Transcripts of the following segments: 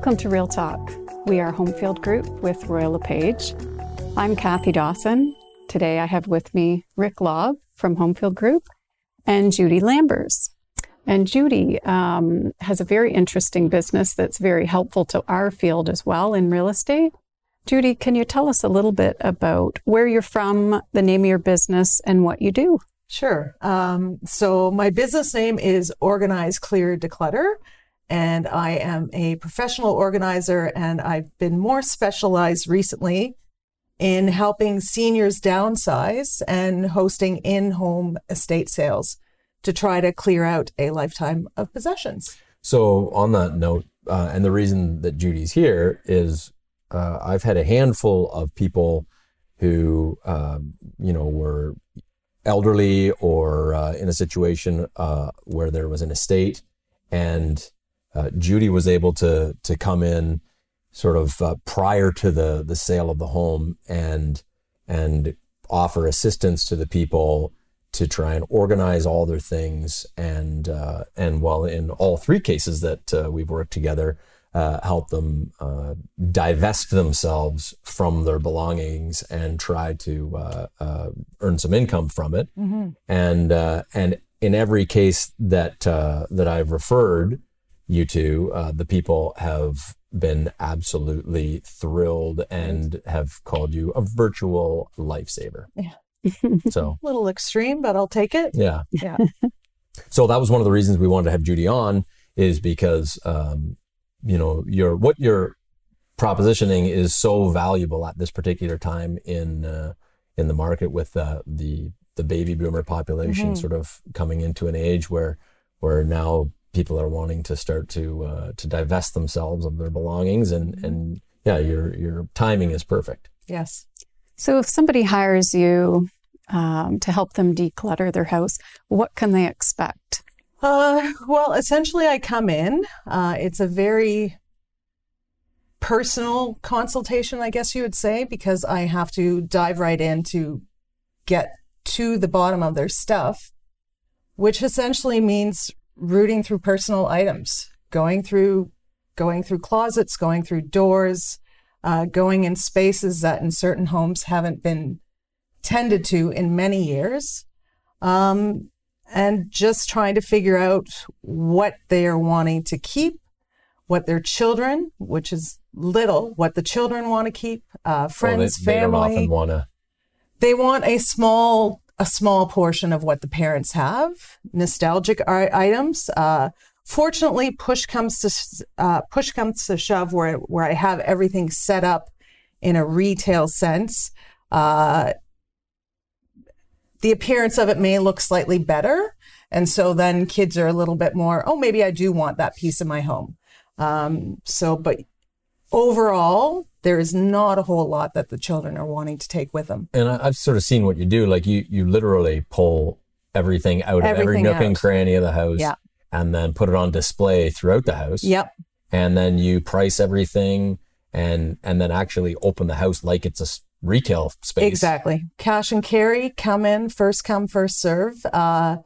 Welcome to Real Talk. We are Homefield Group with Royal LePage. I'm Kathy Dawson. Today I have with me Rick Lobb from Homefield Group and Judy Lambers. And Judy um, has a very interesting business that's very helpful to our field as well in real estate. Judy, can you tell us a little bit about where you're from, the name of your business, and what you do? Sure. Um, so my business name is Organize Clear Declutter, and I am a professional organizer, and I've been more specialized recently in helping seniors downsize and hosting in-home estate sales to try to clear out a lifetime of possessions. So on that note, uh, and the reason that Judy's here is uh, I've had a handful of people who, um, you know, were elderly or uh, in a situation uh, where there was an estate, and uh, Judy was able to to come in sort of uh, prior to the the sale of the home and and offer assistance to the people to try and organize all their things and uh, and while in all three cases that uh, we've worked together uh, help them uh, divest themselves from their belongings and try to uh, uh, earn some income from it. Mm-hmm. And uh, and in every case that uh, that I've referred you to, the people have been absolutely thrilled and have called you a virtual lifesaver. Yeah. so a little extreme, but I'll take it. Yeah. Yeah. so that was one of the reasons we wanted to have Judy on is because um, you know your what you're propositioning is so valuable at this particular time in uh, in the market with uh, the the baby boomer population mm-hmm. sort of coming into an age where where now people are wanting to start to uh, to divest themselves of their belongings and mm-hmm. and yeah your your timing is perfect yes so if somebody hires you um, to help them declutter their house what can they expect uh, well, essentially, I come in. Uh, it's a very personal consultation, I guess you would say, because I have to dive right in to get to the bottom of their stuff, which essentially means rooting through personal items, going through going through closets, going through doors, uh, going in spaces that in certain homes haven't been tended to in many years. Um, and just trying to figure out what they are wanting to keep, what their children, which is little, what the children want to keep, uh, friends, well, they, family. They often want to. They want a small a small portion of what the parents have, nostalgic items. Uh, fortunately, push comes to uh, push comes to shove where where I have everything set up in a retail sense. Uh, the appearance of it may look slightly better. And so then kids are a little bit more, oh, maybe I do want that piece of my home. Um, so, but overall, there is not a whole lot that the children are wanting to take with them. And I've sort of seen what you do. Like you, you literally pull everything out everything of every nook out. and cranny of the house yeah. and then put it on display throughout the house. Yep. And then you price everything and, and then actually open the house like it's a retail space. Exactly. Cash and carry, come in, first come, first serve. Uh,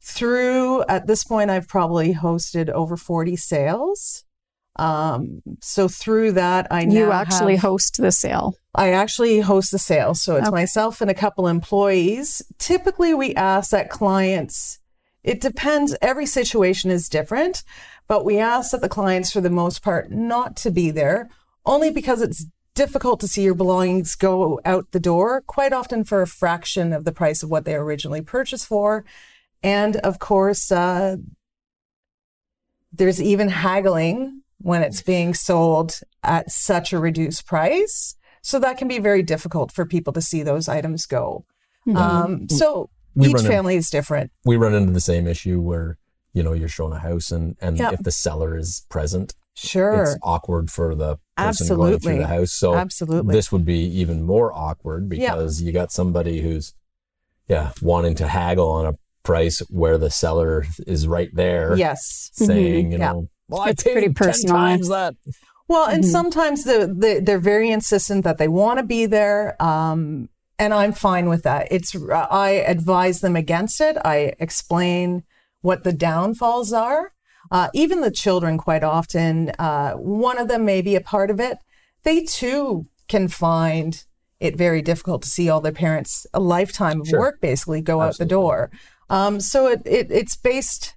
through, at this point, I've probably hosted over 40 sales. Um, so through that, I know you actually have, host the sale. I actually host the sale. So it's okay. myself and a couple employees. Typically, we ask that clients, it depends, every situation is different, but we ask that the clients, for the most part, not to be there only because it's difficult to see your belongings go out the door, quite often for a fraction of the price of what they originally purchased for. And of course, uh, there's even haggling when it's being sold at such a reduced price. So that can be very difficult for people to see those items go. Mm-hmm. Um, so we each family in, is different. We run into the same issue where, you know, you're showing a house and, and yep. if the seller is present, Sure. It's awkward for the person Absolutely. going through the house. So Absolutely. this would be even more awkward because you got somebody who's yeah, wanting to haggle on a price where the seller is right there. Yes. Saying, mm-hmm. you know, well, it's I paid pretty personal. times that. Well, and mm-hmm. sometimes the, the, they're very insistent that they want to be there. Um, and I'm fine with that. It's I advise them against it. I explain what the downfalls are. Uh, even the children, quite often, uh, one of them may be a part of it. They too can find it very difficult to see all their parents a lifetime of Sure. work basically go out the door. Um, so it, it it's based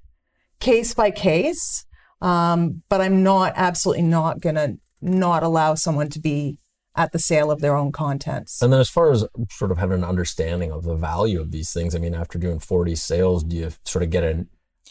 case by case. Um, but I'm not absolutely not gonna not allow someone to be at the sale of their own contents. And then, as far as sort of having an understanding of the value of these things, I mean, after doing 40 sales, do you sort of get an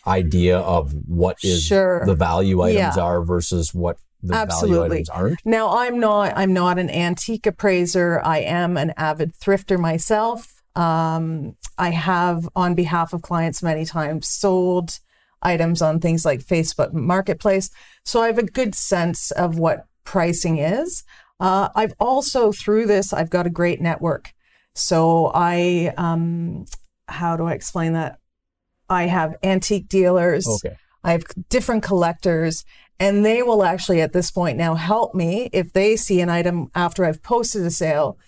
idea of what is Sure. the value items Yeah. are versus what the value Absolutely. items aren't? Now I'm not I'm not an antique appraiser. I am an avid thrifter myself. Um, I have on behalf of clients many times sold items on things like Facebook Marketplace. So I have a good sense of what pricing is. Uh, I've also through this I've got a great network. So I um, how do I explain that? I have antique dealers. Okay. I have different collectors, and they will actually at this point now help me if they see an item after I've posted a sale.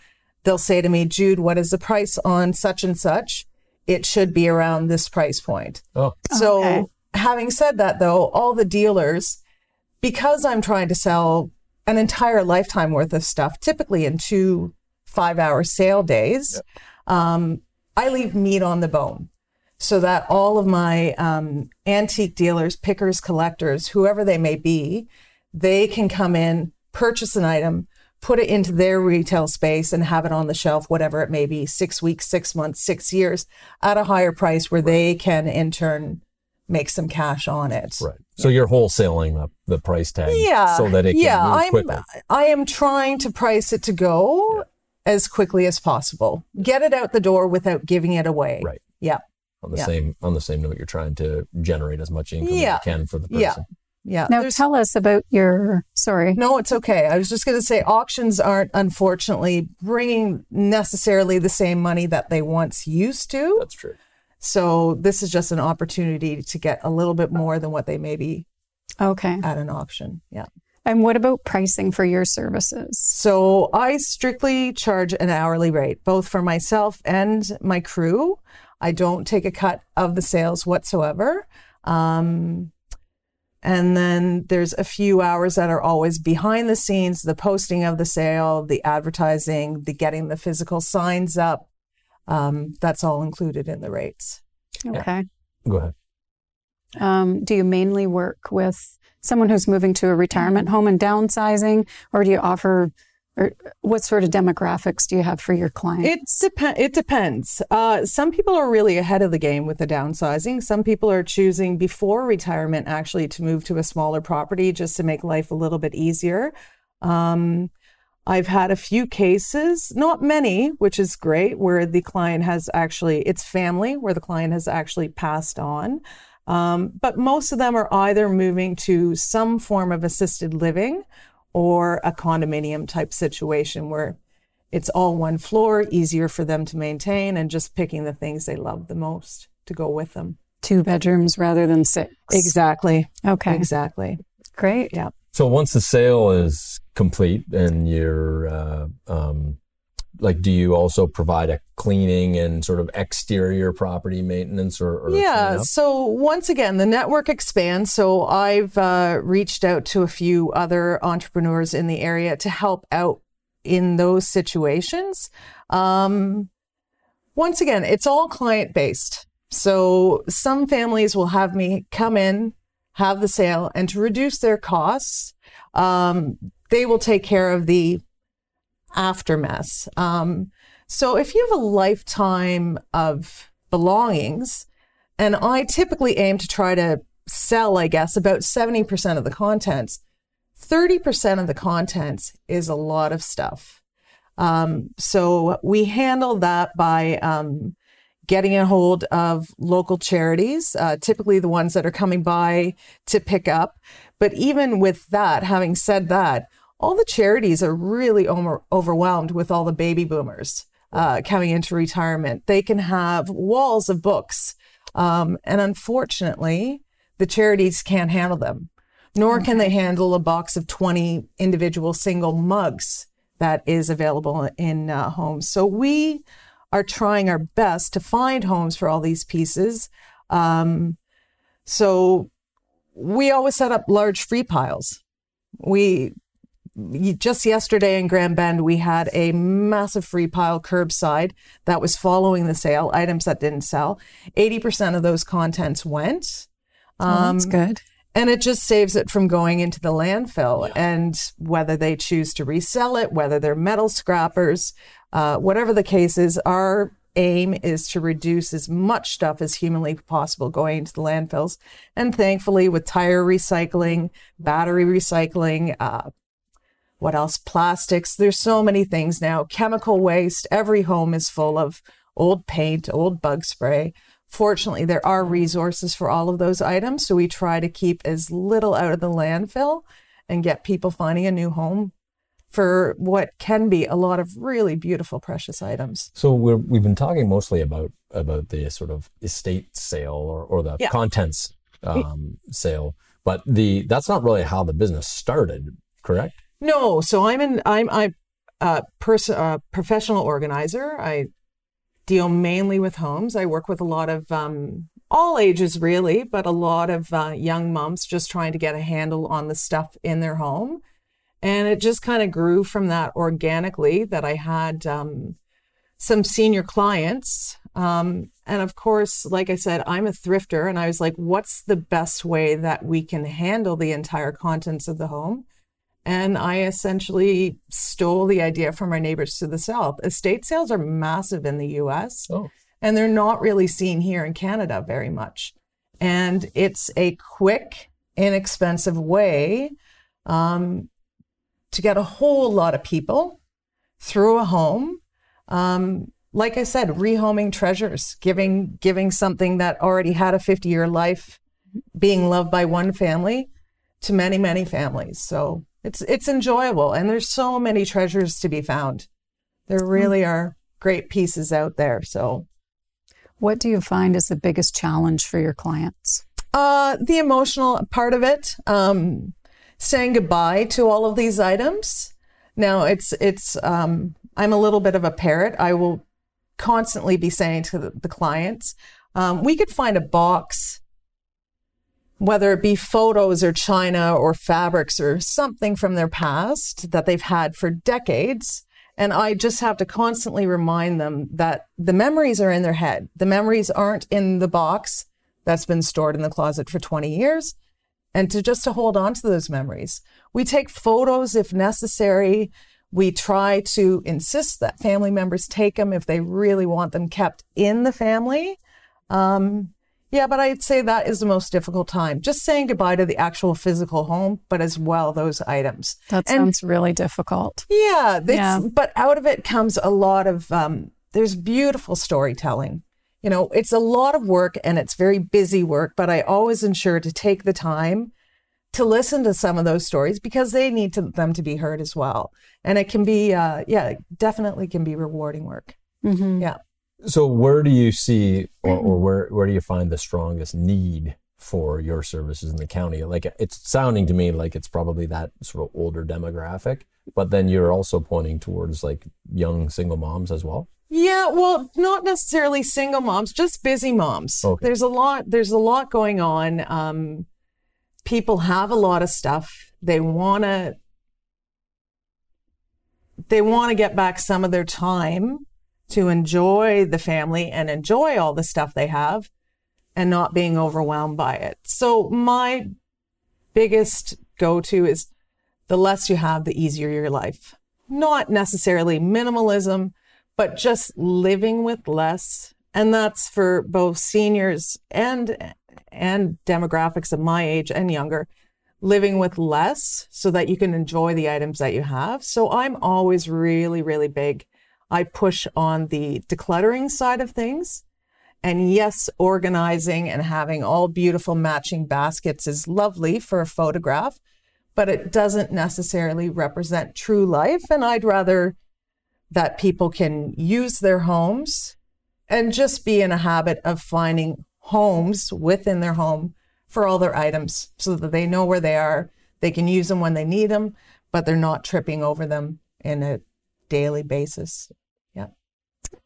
They'll say to me, Jude, what is the price on such and such? It should be around this price point. Oh, So, Okay. Having said that, though, all the dealers, because I'm trying to sell an entire lifetime worth of stuff, typically in two five hour sale days, um, I leave meat on the bone. So that all of my um, antique dealers, pickers, collectors, whoever they may be, they can come in, purchase an item, put it into their retail space, and have it on the shelf, whatever it may be six weeks, six months, six years at a higher price where they can in turn make some cash on it. right. So you're wholesaling up the price tag Yeah. so that it can yeah, move I'm, quickly. I am trying to price it to go as quickly as possible. Get it out the door without giving it away. Right. Yeah. On the yeah. same on the same note, you're trying to generate as much income Yeah. as you can for the person. Yeah. Yeah. Now There's- tell us about your, sorry. No, it's okay. I was just going to say auctions aren't unfortunately bringing necessarily the same money that they once used to. That's true. So this is just an opportunity to get a little bit more than what they may be Okay. at an auction. Yeah. And what about pricing for your services? So I strictly charge an hourly rate, both for myself and my crew. I don't take a cut of the sales whatsoever. Um, and then there's a few hours that are always behind the scenes the posting of the sale, the advertising, the getting the physical signs up. Um, that's all included in the rates. Okay. Go ahead. Um, do you mainly work with someone who's moving to a retirement home and downsizing, or do you offer, or what sort of demographics do you have for your clients? It, clients? dep- it depends. Uh, some people are really ahead of the game with the downsizing. Some people are choosing before retirement actually to move to a smaller property just to make life a little bit easier. Um, I've had a few cases, not many, which is great, where the client has actually, it's family, where the client has actually passed on. Um, but most of them are either moving to some form of assisted living or a condominium type situation where it's all one floor, easier for them to maintain, and just picking the things they love the most to go with them. Two bedrooms rather than six. Exactly. Okay. Exactly. Great. Yeah. So once the sale is complete and you're uh, um, like, do you also provide a cleaning and sort of exterior property maintenance or, or Yeah. So once again, the network expands. So I've uh, reached out to a few other entrepreneurs in the area to help out in those situations. Um, once again, it's all client based. So some families will have me come in, have the sale, and to reduce their costs, um, they will take care of the aftermath. Um, so if you have a lifetime of belongings, and I typically aim to try to sell, I guess, about 70% of the contents, 30% of the contents is a lot of stuff. Um, so we handle that by um, getting a hold of local charities, uh, typically the ones that are coming by to pick up. But even with that, having said that, all the charities are really over- overwhelmed with all the baby boomers uh, coming into retirement. They can have walls of books. Um, and unfortunately, the charities can't handle them, nor can they handle a box of 20 individual single mugs that is available in uh, homes. So we are trying our best to find homes for all these pieces. Um, so we always set up large free piles. We just yesterday in Grand Bend, we had a massive free pile curbside that was following the sale, items that didn't sell. 80% of those contents went. Oh, that's good. And it just saves it from going into the landfill. And whether they choose to resell it, whether they're metal scrappers, uh, whatever the case is, our aim is to reduce as much stuff as humanly possible going into the landfills. And thankfully, with tire recycling, battery recycling, uh, what else? Plastics. There's so many things now. Chemical waste. Every home is full of old paint, old bug spray. Fortunately, there are resources for all of those items. So we try to keep as little out of the landfill and get people finding a new home for what can be a lot of really beautiful precious items. So we have been talking mostly about about the sort of estate sale or, or the yeah. contents um, sale, but the that's not really how the business started, correct? No, so I'm an I'm I'm a pers- a professional organizer. I deal mainly with homes. I work with a lot of um, all ages, really, but a lot of uh, young moms just trying to get a handle on the stuff in their home. And it just kind of grew from that organically. That I had um, some senior clients, um, and of course, like I said, I'm a thrifter, and I was like, "What's the best way that we can handle the entire contents of the home?" And I essentially stole the idea from our neighbors to the south. Estate sales are massive in the US, oh. and they're not really seen here in Canada very much. And it's a quick, inexpensive way um, to get a whole lot of people through a home. Um, like I said, rehoming treasures, giving giving something that already had a 50 year life, being loved by one family to many, many families. So it's it's enjoyable and there's so many treasures to be found. There hmm. really are great pieces out there. So what do you find is the biggest challenge for your clients? Uh, the emotional part of it, um, saying goodbye to all of these items. Now it's it's um, I'm a little bit of a parrot. I will constantly be saying to the, the clients, um, we could find a box whether it be photos or china or fabrics or something from their past that they've had for decades. And I just have to constantly remind them that the memories are in their head. The memories aren't in the box that's been stored in the closet for 20 years. And to just to hold on to those memories. We take photos if necessary. We try to insist that family members take them if they really want them kept in the family. Um, yeah, but I'd say that is the most difficult time. Just saying goodbye to the actual physical home, but as well those items. That sounds really difficult. Yeah, yeah, but out of it comes a lot of um, there's beautiful storytelling. You know, it's a lot of work and it's very busy work, but I always ensure to take the time to listen to some of those stories because they need to, them to be heard as well. And it can be, uh, yeah, definitely can be rewarding work. Mm-hmm. Yeah. So where do you see or, or where where do you find the strongest need for your services in the county? Like it's sounding to me like it's probably that sort of older demographic, but then you're also pointing towards like young single moms as well. Yeah, well, not necessarily single moms, just busy moms. Okay. There's a lot. There's a lot going on. Um, people have a lot of stuff. They want to. They want to get back some of their time to enjoy the family and enjoy all the stuff they have and not being overwhelmed by it. So my biggest go to is the less you have, the easier your life. Not necessarily minimalism, but just living with less. And that's for both seniors and and demographics of my age and younger, living with less so that you can enjoy the items that you have. So I'm always really, really big I push on the decluttering side of things. And yes, organizing and having all beautiful matching baskets is lovely for a photograph, but it doesn't necessarily represent true life. And I'd rather that people can use their homes and just be in a habit of finding homes within their home for all their items so that they know where they are. They can use them when they need them, but they're not tripping over them in a daily basis. Yeah.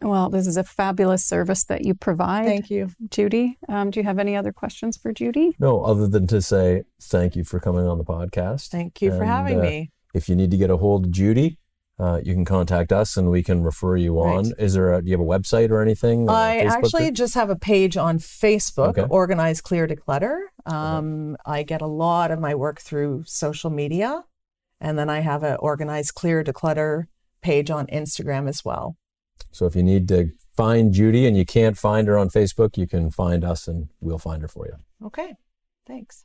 Well, this is a fabulous service that you provide. Thank you. Judy. Um, do you have any other questions for Judy? No, other than to say thank you for coming on the podcast. Thank you for having uh, me. If you need to get a hold of Judy, uh, you can contact us and we can refer you on. Right. Is there a, do you have a website or anything? or I actually just have a page on Facebook, Okay. Organize Clear Declutter. Um, I get a lot of my work through social media. And then I have an Organize Clear Declutter page on Instagram as well. So if you need to find Judy and you can't find her on Facebook, you can find us and we'll find her for you. Okay, thanks.